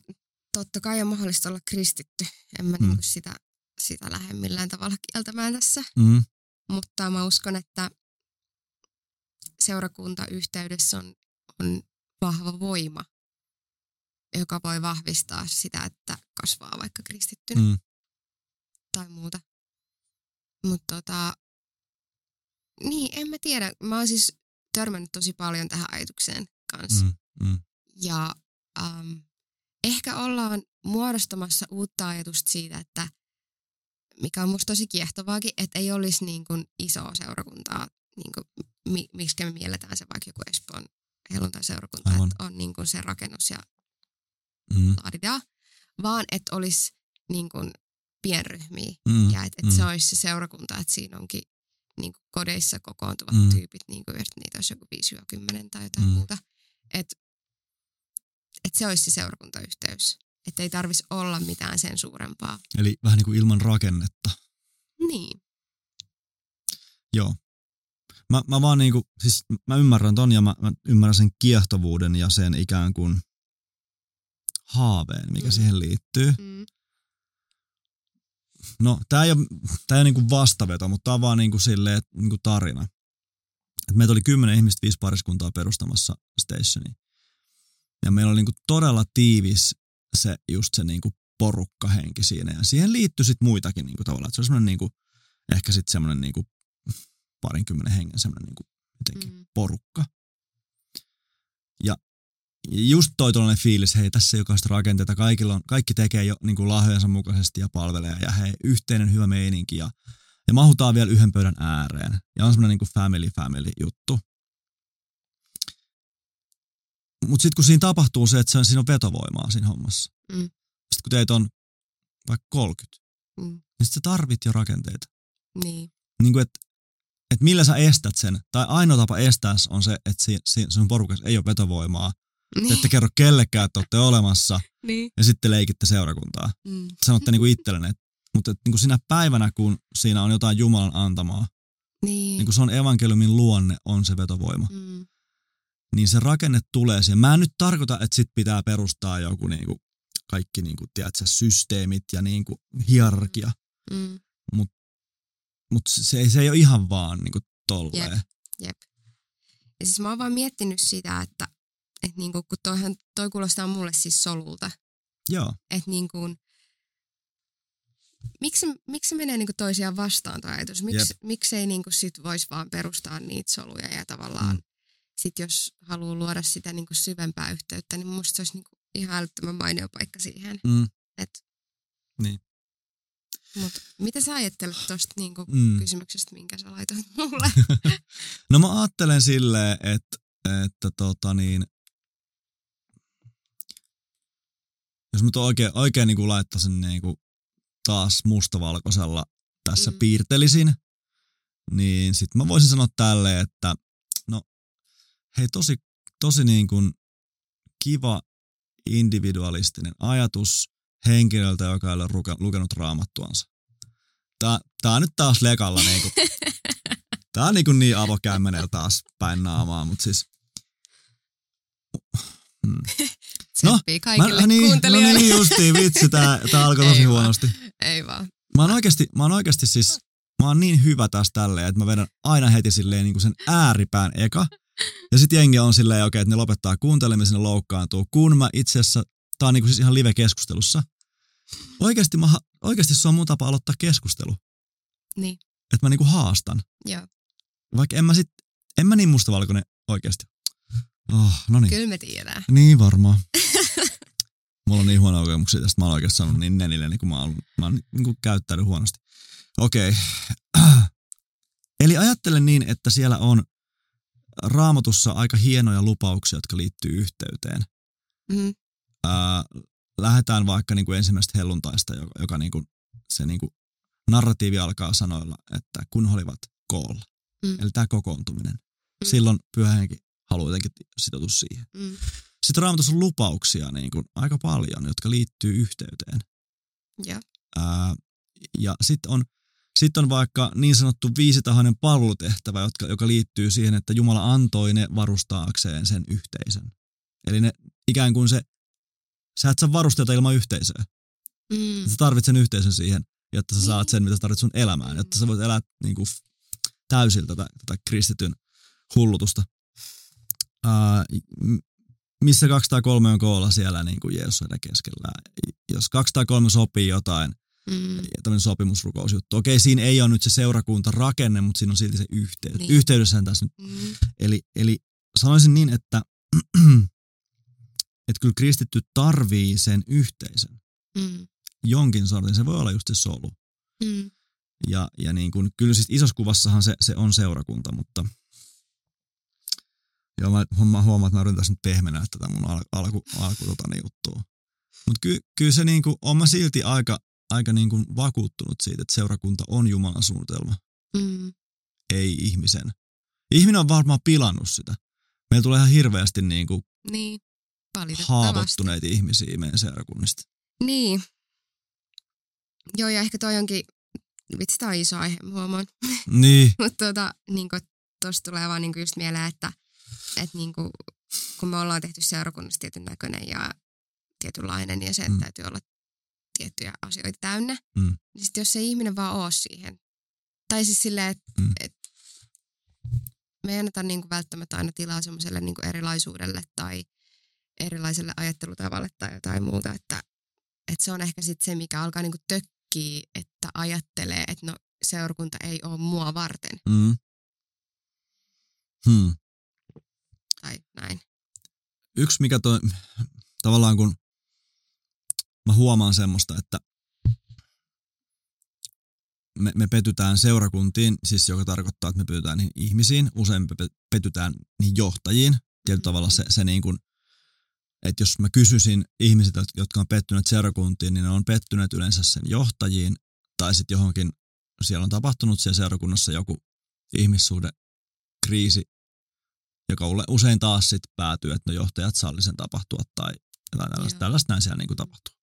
totta kai on mahdollista olla kristitty. En mä Mm. mm. niinku sitä, sitä lähde millään tavalla kieltämään tässä. Mm. Mutta mä uskon, että seurakuntayhteydessä on, on vahva voima, joka voi vahvistaa sitä, että kasvaa vaikka kristittynä Mm. Tai muuta. Mutta tota, niin, en mä tiedä. Mä oon siis törmännyt tosi paljon tähän ajatukseen kanssa. Mm. Mm. Ja ähm, ehkä ollaan muodostamassa uutta ajatusta siitä, että mikä on musta tosi kiehtovaakin, että ei olisi niin kuin isoa seurakuntaa, niin kuin, mi, miksi me mielletään se vaikka joku Espoon helluntai-seurakunta, Aivan. että on niin kuin se rakennus ja Mm. laaditaan, vaan että olisi niin kuin pienryhmiä Mm. ja että et Mm. se olisi se seurakunta, että siinä onkin niin kuin kodeissa kokoontuvat Mm. tyypit, niin kuin, että niitä olisi joku 5-10 tai jotain Mm. muuta. Et, että se olisi se seurakuntayhteys. Että ei tarvitsisi olla mitään sen suurempaa. Eli vähän niin kuin ilman rakennetta. Niin. Joo. Mä, mä vaan niinku, siis mä ymmärrän ton ja mä, mä ymmärrän sen kiehtovuuden ja sen ikään kuin haaveen, mikä mm. siihen liittyy. Mm. No, tää ei ole, tää ei ole niinku vastaveto, mutta tää on vaan niinku silleen, niinku tarina. Et meitä oli kymmenen ihmistä, viisi pariskuntaa perustamassa stationia. Ja meillä oli niinku todella tiivis se just se niinku porukkahenki siinä. Ja siihen liittyi sit muitakin niinku tavallaan. Et se oli semmoinen niinku, ehkä sitten semmoinen niinku parinkymmenen hengen semmoinen niinku jotenkin Mm. porukka. Just toi tuollainen fiilis, hei tässä jokaista rakenteita, kaikilla on, kaikki tekee jo niin kuin lahjojensa mukaisesti ja palvelee ja hei, yhteinen hyvä meininki ja, ja mahutaan vielä yhden pöydän ääreen. Ja on semmoinen niin family family juttu. Mutta sitten kun siinä tapahtuu se, että se on, siinä on vetovoimaa siinä hommassa. Mm. Sitten kun teitä on vaikka 30, Mm. niin sitten sä tarvit jo rakenteita. Niin. Niin kuin, että et millä sä estät sen, tai ainoa tapa estää on se, että si, si, sun porukassa ei ole vetovoimaa. Te Niin. ette kerro kellekään, että olette olemassa, niin. ja sitten leikitte seurakuntaa. Mm. Sanotte niinku itsellenne, että mutta et niinku sinä päivänä, kun siinä on jotain Jumalan antamaa, Niin. niin kun se on evankeliumin luonne, on se vetovoima, mm. niin se rakenne tulee siihen. Mä en nyt tarkoita, että sit pitää perustaa joku niinku, kaikki niinku, tiedätkö, systeemit ja niinku, hierarkia, Mm. mutta se, ei- se ei ole ihan vaan niinku, tolleen. Jep. Jep. Ja siis mä oon vaan miettinyt sitä, että, että niinku, kun toihan, toi kuulostaa mulle siis solulta. Joo, Että niin kuin, miksi, miksi se menee niinku toisiaan vastaan tuo ajatus? Miksi, miksei niinku sit voisi vaan perustaa niitä soluja ja tavallaan Mm. sit jos haluaa luoda sitä niinku syvempää yhteyttä, niin musta se olisi niinku ihan älyttömän mainio paikka siihen. mm, Et, Niin. Mut mitä sä ajattelet tuosta niinku mm. kysymyksestä, minkä sä laitoit mulle? No mä ajattelen silleen, että, että tota niin, jos mä oikein, oikein niin kuin laittaisin niin kuin taas mustavalkoisella tässä Mm. piirtelisin, niin sit mä voisin sanoa tälleen, että no hei tosi, tosi niin kuin kiva individualistinen ajatus henkilöltä, joka ei ole ruke- lukenut raamattuansa. Tää, tää on nyt taas lekalla niinku Tää on niin, niin avokämmenellä taas päin naamaa, mutta siis... Hmm. No, kaikille mä, niin, no niin justiin, vitsi, tää, tää alkoi tosi Ei vaan. huonosti. Ei vaan. Mä oon oikeasti, mä oon oikeasti siis, mä oon niin hyvä tässä tälleen, että mä vedän aina heti silleen niin kuin sen ääripään eka. Ja sit jengi on silleen, okei, että ne lopettaa kuuntelemisen ja loukkaantuu. Kun mä itse asiassa, tää on niin kuin siis ihan live-keskustelussa. Oikeasti, mä, oikeasti se on mun tapa aloittaa keskustelu. Niin, Että mä niinku haastan. joo. Vaikka en mä sit, en mä niin mustavalkoinen oikeasti. Oh, no niin. Kyllä me tiedään. Niin varmaan. Mulla on niin huono kokemuksia tästä. Mä oon oikeasti sanonut niin nenille, niin kun mä oon, mä oon niin kuin käyttänyt huonosti. Okei. Eli ajattelen niin, että siellä on raamatussa aika hienoja lupauksia, jotka liittyy yhteyteen. Mm, Ää, lähdetään vaikka niin kuin ensimmäisestä helluntaista, joka, joka niin kuin, se niin kuin narratiivi alkaa sanoilla, että kun he olivat koolla. Mm. Eli tämä kokoontuminen. Mm. Silloin pyhä henki haluaa jotenkin sitoutua siihen. mm, Sitten raamatussa on lupauksia niin kuin, aika paljon, jotka liittyy yhteyteen. joo. Ää, ja sitten on, sit on vaikka niin sanottu viisitahoinen palvelutehtävä, jotka, joka liittyy siihen, että Jumala antoi ne varustaakseen sen yhteisön. Eli ne ikään kuin se, sä et saa varusteita ilman yhteisöä. Mm, Sä tarvitset sen yhteisön siihen, jotta sä saat Niin. sen, mitä sä tarvitset sun elämään, jotta sä voit elää niin kuin, täysin tätä, tätä kristityn hullutusta. Ää, m- missä kaksi tai kolme on koolla siellä niin kuin Jeesus on heidän keskellään. Jos kaksi tai kolme sopii jotain, mm, tämmöinen sopimusrukousjuttu. Okei, siinä ei ole nyt se seurakunta rakenne, mutta siinä on silti se yhteys. Niin. Niin. Yhteydessähän tässä nyt. mm, Eli, eli sanoisin niin, että, että kyllä kristitty tarvii sen yhteisön. mm, Jonkin sortin. Se voi olla just se solu. mm, Ja, ja niin kuin, kyllä siis isossa kuvassahan se, se on seurakunta, mutta joo, mä, mä huomaan, että mä yritän tässä nyt pehmenää tätä mun al, alku, alku tota, niin juttua. Mutta ky, kyllä se niin kuin, on mä silti aika, aika niin kuin vakuuttunut siitä, että seurakunta on Jumalan suunnitelma, mm, ei ihmisen. Ihminen on varmaan pilannut sitä. Meillä tulee ihan hirveästi niin kuin niin, haavoittuneita ihmisiä meidän seurakunnista. Niin. Joo, ja ehkä toi onkin, vitsi, tää on iso aihe, huomaan. Niin, Mutta tota, niin tuossa tulee vaan niin just mieleen, että et niin kun me ollaan tehty seurakunnassa tietyn näköinen ja tietynlainen ja sen Mm. täytyy olla tiettyjä asioita täynnä, Mm. niin sit jos se ihminen vaan oo siihen, tai siis silleen, että Mm. et, me ei anneta niin välttämättä aina tilaa semmoiselle niin erilaisuudelle tai erilaiselle ajattelutavalle tai jotain muuta, että, että se on ehkä sitten se, mikä alkaa niin tökkii, että ajattelee, että no seurakunta ei ole mua varten mm. Hmm. Tai näin. Yksi mikä toi, tavallaan kun mä huomaan semmoista, että me, me petytään seurakuntiin, siis joka tarkoittaa, että me petytään niihin ihmisiin, usein me pe- petytään niihin johtajiin. Tietyllä tavalla se, se niin kuin, että jos mä kysyisin ihmisiltä, jotka on pettyneet seurakuntiin, niin ne on pettyneet yleensä sen johtajiin, tai sitten johonkin, siellä on tapahtunut siellä seurakunnassa joku ihmissuhde, kriisi, joka usein taas sitten päätyy, että no johtajat salli sen tapahtua tai jotain tällaista, tällaista näin siellä niin kuin tapahtuu.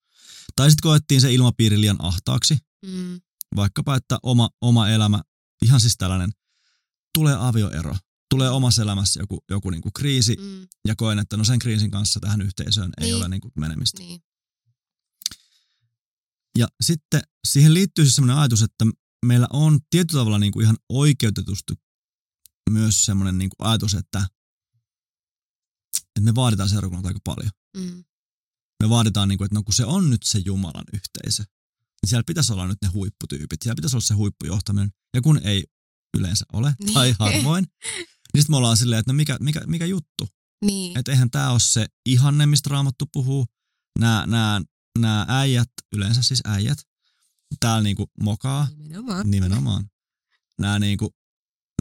Tai sitten koettiin se ilmapiiri liian ahtaaksi, Mm. vaikkapa, että oma, oma elämä, ihan siis tällainen, tulee avioero, tulee omassa elämässä joku, joku niin kuin kriisi, Mm. ja koen, että no sen kriisin kanssa tähän yhteisöön ei Niin. ole niin kuin menemistä. Niin. Ja sitten siihen liittyy siis semmoinen ajatus, että meillä on tietyllä tavalla niin kuin ihan oikeutetusti myös semmoinen niin kuin ajatus, että, että me vaaditaan seurakunnalta aika paljon. Mm. Me vaaditaan, niin kuin, että no kun se on nyt se Jumalan yhteisö, niin siellä pitäisi olla nyt ne huipputyypit, siellä pitäisi olla se huippujohtaminen, ja kun ei yleensä ole, Niin. tai harvoin, niin sitten me ollaan silleen, että no mikä, mikä, mikä juttu, Niin. että eihän tämä ole se ihanne, mistä Raamattu puhuu. Nämä, nämä, nämä äijät, yleensä siis äijät, täällä niinku mokaa Nimenomaan. nimenomaan. Nämä, niinku,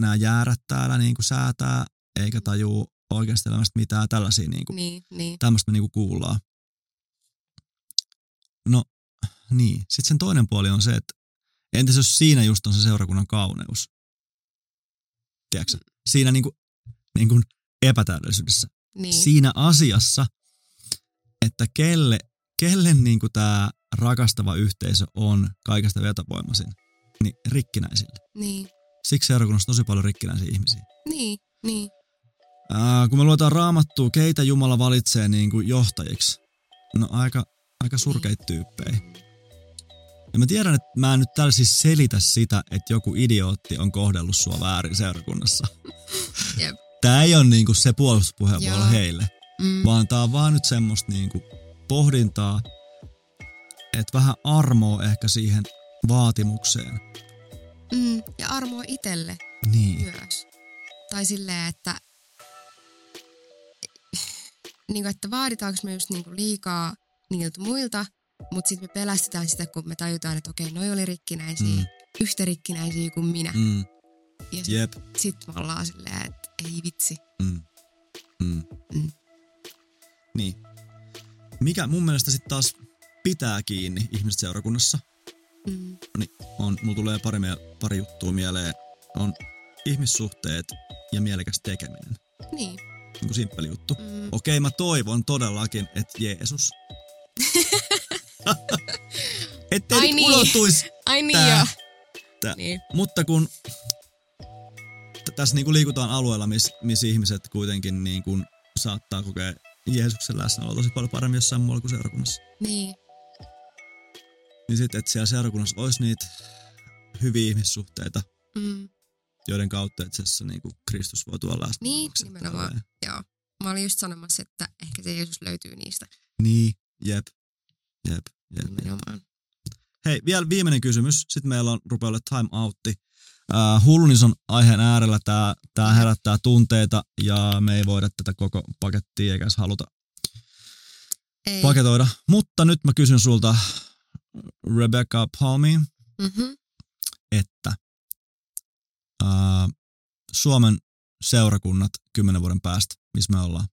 nämä jäärät täällä niinku säätää, eikä tajuu oikeasti elämästä mitään tällaisia. Niinku, Niin, niin. Tämmöistä me niinku kuullaan. No niin, sitten sen toinen puoli on se, että entäs jos siinä just on se seurakunnan kauneus? Tiedätkö? Siinä niinku, niinku epätäydellisyydessä niin. siinä asiassa, että kelle, kelle niin tämä rakastava yhteisö on kaikesta vetovoimaisin, niin rikkinäisille. niin. Siksi seurakunnassa on tosi paljon rikkinäisiä ihmisiä. Niin, niin. Ää, kun me luetaan raamattua, keitä Jumala valitsee niin kuin johtajiksi, no aika, aika surkeita tyyppejä. Ja mä tiedän, että mä en nyt täällä siis selitä sitä, että joku idiootti on kohdellut sua väärin seurakunnassa. Jep. Tää ei ole niinku se puolustuspuheenvuoro Joo. heille. Mm. vaan tää on vaan nyt semmoista niinku pohdintaa, että vähän armoa ehkä siihen vaatimukseen. Mm. Ja armoa itselle Niin. myös. Tai silleen, että niin kuin, että vaaditaanko me just niin kuin liikaa niiltä muilta, mutta sitten me pelästytään sitä, kun me tajutaan, että okei, noi oli rikkinäisiä, Mm. yhtä rikkinäisiä kuin minä. Mm. Ja sitten Jep. sit me ollaan silleen, että ei vitsi. Mm. Mm. Mm. Niin. Mikä mun mielestä sitten taas pitää kiinni ihmiset seurakunnassa, Mm. niin on, mulla tulee pari, pari juttua mieleen, on ihmissuhteet ja mielekäs tekeminen. Niin. Niin kuin simppeli juttu. Mm. Okei, mä toivon todellakin, että Jeesus. Ettei Ai nyt niin. unohtuisi Ai niin Tää- joo. tää- Niin. Mutta kun tässä niinku liikutaan alueella, missä mis ihmiset kuitenkin niinku saattaa kokea Jeesuksen läsnäoloa tosi paljon paremmin jossain muualla kuin seurakunnassa. Niin. Niin sitten, että siellä seurakunnassa olisi niitä hyviä ihmissuhteita, Mm. Joiden kautta itse asiassa niinku Kristus voi tuolla läsnä. Niin, nimenomaan. Tälleen. Joo. Mä olin just sanomassa, että ehkä se Jeesus löytyy niistä. Niin, jep. Jep, jep, jep. Nimenomaan. Hei, vielä viimeinen kysymys. Sitten meillä on rupeaa olla time outti. Äh, Hullunison aiheen äärellä tämä tää herättää tunteita ja me ei voida tätä koko pakettia eikä haluta Ei. paketoida. Mutta nyt mä kysyn sulta, Rebecca Palmi, mm-hmm. että äh, Suomen seurakunnat kymmenen vuoden päästä, missä me ollaan.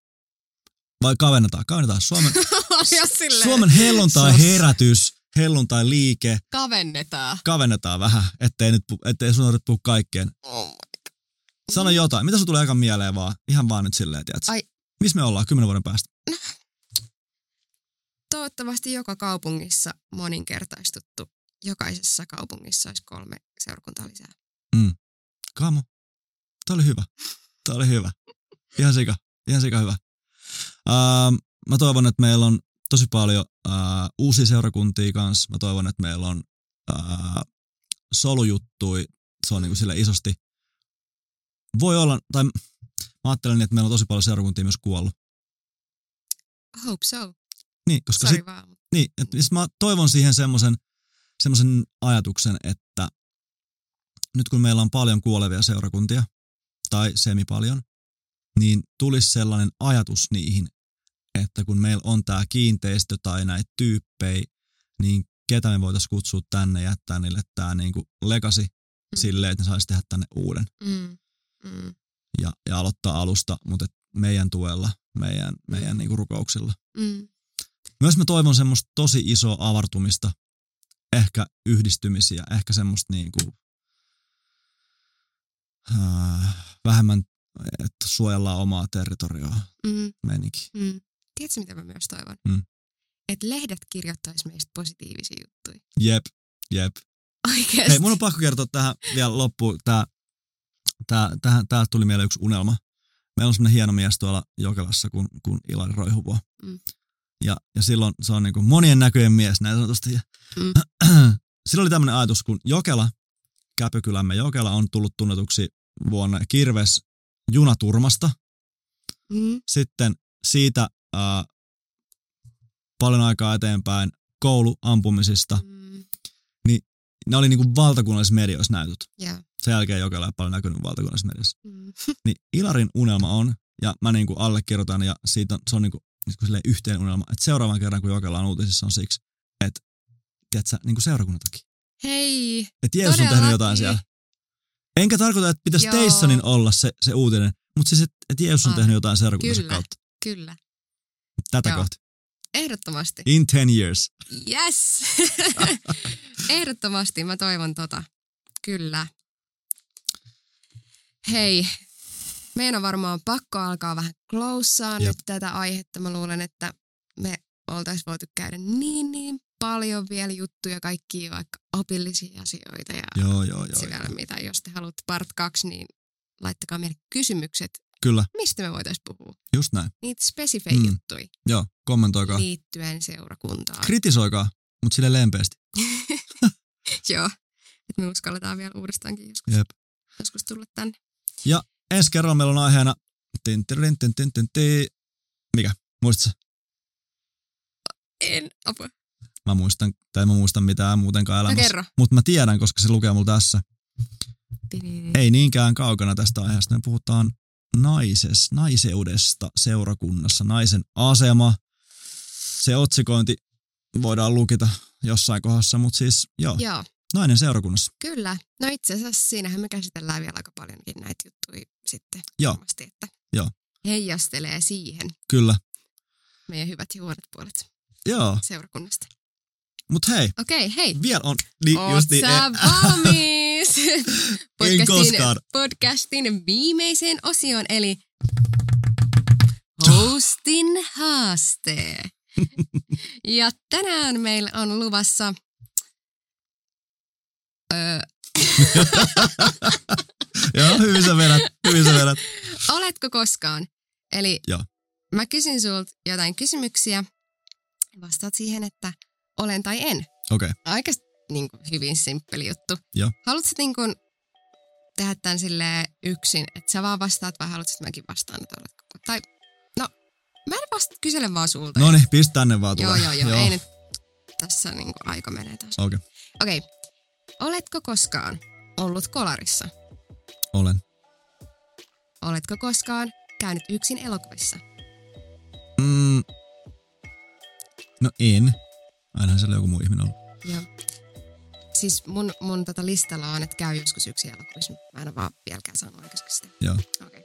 Vai kavennetaan, kavennetaan. Suomen, Suomen helluntai herätys, helluntai liike, kavennetaan. kavennetaan vähän, ettei, nyt, ettei sun tarvitse puhua kaikkeen. Oh. Sano jotain. Mitä sun tulee ekan mieleen vaan? Ihan vaan nyt silleen, tiedätkö? Ai. Missä me ollaan kymmenen vuoden päästä? toivottavasti joka kaupungissa moninkertaistuttu. Jokaisessa kaupungissa olisi kolme seurakuntaa lisää. Kamo, tää oli hyvä. Tää oli hyvä. Ihan sika, ihan sika hyvä. Uh, mä toivon, että meillä on tosi paljon uh, uusia seurakuntia kanssa. Mä toivon, että meillä on uh, solujuttui. Se on niinku sille isosti. Voi olla, tai mä ajattelen, että meillä on tosi paljon seurakuntia myös kuollut. Hope so. Niin, koska Sorry sit, vaan. niin, että siis mä toivon siihen semmoisen semmoisen ajatuksen, että nyt kun meillä on paljon kuolevia seurakuntia, tai semipaljon, niin tulisi sellainen ajatus niihin, että kun meillä on tämä kiinteistö tai näitä tyyppejä, niin ketä me voitaisiin kutsua tänne ja jättää niille tämä niinku legacy mm. silleen, että ne saisi tehdä tänne uuden Mm. Mm. ja, ja aloittaa alusta, mutta et meidän tuella, meidän, meidän niinku rukouksilla. Mm. Myös mä toivon semmoista tosi isoa avartumista, ehkä yhdistymisiä, ehkä semmoista niinku, vähemmän, että suojellaan omaa territorioa Mm. meininki. Mm. Tiedätkö, mitä mä myös toivon? Mm. Että lehdet kirjoittaisi meistä positiivisia juttuja. Jep, jep. Oikeasti. Hei, mun on pakko kertoa tähän vielä loppuun. Tää, tää, tähän, täältä tuli mieleen yksi unelma. Meillä on semmoinen hieno mies tuolla Jokelassa kuin, kuin Ilari Roihuvo. Mm. Ja, ja silloin se on niinku monien näköjen mies näin sanotusti. Mm. Silloin oli tämmöinen ajatus, kun Jokela, Käpykylämme Jokela on tullut tunnetuksi vuonna Kirves junaturmasta. Mm. Sitten siitä ää, paljon aikaa eteenpäin kouluampumisista. Mm. Ne oli niinku valtakunnallisissa medioissa näytöt. Yeah. Sen jälkeen Jokela ei paljon näkynyt valtakunnallisessa mediassa. Mm. Niin Ilarin unelma on, ja mä niinku allekirjoitan, ja siitä on, se on niinku, niinku yhteen unelma, että seuraavan kerran kun Jokela on uutisissa on siksi, että tiedätkö, niinku seurakunnan takia. Hei, Että Jeesus on tehnyt jotain siellä. Enkä tarkoita, että pitäisi Joo. Teissonin olla se, se uutinen, mutta siis, että et Jeesus on Ah, tehnyt jotain seurakunnansa kyllä. kautta. kyllä. Tätä Joo. kohti. Ehdottomasti. In 10 years. Yes! Ehdottomasti mä toivon tota. Kyllä. Hei, meidän on varmaan pakko alkaa vähän Jep. nyt tätä aihetta. Mä luulen, että me oltaisiin voitu käydä niin niin paljon vielä juttuja, kaikkia vaikka opillisia asioita ja Joo, joo, joo. sitä mitä. Jos te haluatte part 2, niin laittakaa meille kysymykset, Kyllä, mistä me voitaisiin puhua. just näin. Niitä spesifejä Mm. juttuja Joo, kommentoikaa. liittyen seurakuntaan. Kritisoikaa, mutta sille lempeästi. Joo, että me uskalletaan vielä uudestaankin joskus, Jep. joskus tulla tänne. Ensi kerralla meillä on aiheena... Mikä? Muistatko? En, apua. Mä muistan, tai mä muistan mitään muutenkaan No elämässä. kerro. Mutta mä tiedän, koska se lukee mulla tässä. Ei niinkään kaukana tästä aiheesta. Me puhutaan naises, naiseudesta seurakunnassa, naisen asema. Se otsikointi voidaan lukita jossain kohdassa, mutta siis joo, Joo, nainen seurakunnassa. kyllä. No itse asiassa siinähän me käsitellään vielä aika paljonkin näitä juttuja sitten. Joo. Varmasti, että Joo. heijastelee siihen Kyllä. meidän hyvät ja huonot puolet Joo, seurakunnasta. Mutta hei, Okei, hei. vielä on niin, Oot just niin, sä eh, valmis? En koskaan. podcastin viimeiseen osioon, eli hostin haaste. ja tänään meillä on luvassa... Öö, Joo, hyvin sä vedät, hyvin sä vedät. oletko koskaan? Eli Joo. mä kysyn sulta jotain kysymyksiä. Vastaat siihen, että olen tai en. Okei, okay. aika niin kuin, hyvin simppeli juttu. Joo. Haluatko niin kuin, tehdä tämän sille yksin, että sä vaan vastaat vai haluatko että mäkin vastaan? Tai no, mä en vasta kysele vaan sulta. no niin, pistä tänne vaan joo, tulee. joo, joo, joo, ei nyt tässä niin kuin, aika menee taas. Okei, okay. Okei, okay. oletko koskaan ollut kolarissa? olen. Oletko koskaan käynyt yksin elokuvissa? Mm. No en. Ainahan siellä joku muu ihminen ollut. Joo. Siis mun, mun tota listalla on, että käy joskus yksi elokuvissa. Mä en vaan vieläkään saanut aikaiseksi sitä. Joo. Okay.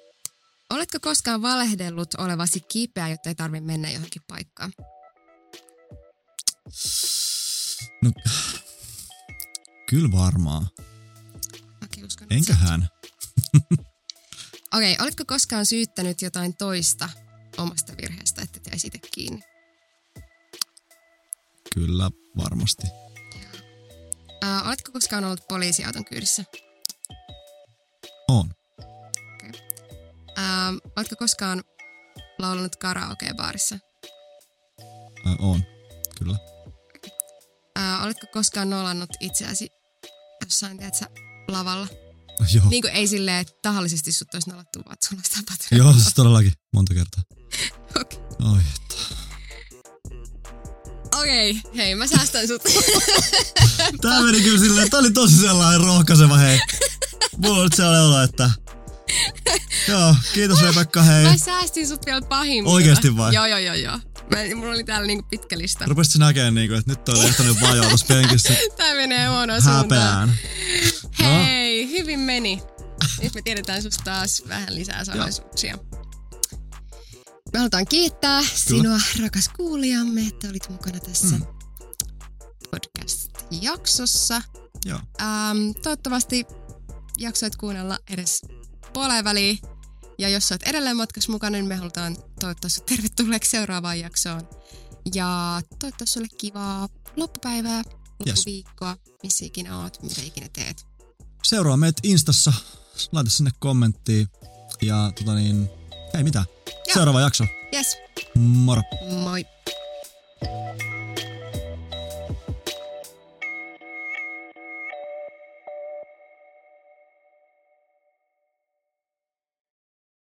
Oletko koskaan valehdellut olevasi kipeä, jotta ei tarvitse mennä johonkin paikkaan? No, kyllä varmaan. Mäkin uskon, Enköhän. Okei, okay, oletko koskaan syyttänyt jotain toista omasta virheestä, että jäisi itse kiinni? Kyllä, varmasti. Oletko koskaan ollut poliisiauton kyydissä? On. Ää, oletko koskaan laulanut karaoke-baarissa? On. Kyllä. Ää, oletko koskaan nolannut itseäsi jossain, tiedätkö, lavalla? Joo. Niin kuin ei silleen, että tahallisesti sut olisi nolattu, vaan sulla olisi tapahtunut. Joo, siis todellakin. Monta kertaa. Okei, Oi, että. Okay. hei mä säästän sut. Tää meni kyllä silleen, tää oli tosi sellainen rohkaiseva, hei. Mulla on nyt sellainen olo, että... Joo, kiitos Rebekka, hei. mä säästin sut vielä pahimmilta. Oikeesti vai? Joo, joo, joo, joo. Mä, mulla oli täällä niinku pitkä lista. Rupesit näkemään, niinku, että nyt on vajaa tuossa penkissä. Tää menee huonoon suuntaan. No. Hei, hyvin meni. Nyt me tiedetään susta taas vähän lisää salaisuuksia. Me halutaan kiittää sinua, rakas kuulijamme, että olit mukana tässä Mm. podcast-jaksossa. Joo. Ähm, toivottavasti jaksoit kuunnella edes puoleen väliin. Ja jos olet edelleen matkassa mukana, niin me halutaan toivottaa sinut tervetulleeksi seuraavaan jaksoon. Ja toivottaa sulle kivaa loppupäivää, loppuviikkoa, missä ikinä oot, mitä ikinä teet. Seuraa meitä Instassa. Laita sinne kommenttiin. Ja tota niin... Ei mitään. Joo. Seuraava jakso. Yes. Moro. Moi.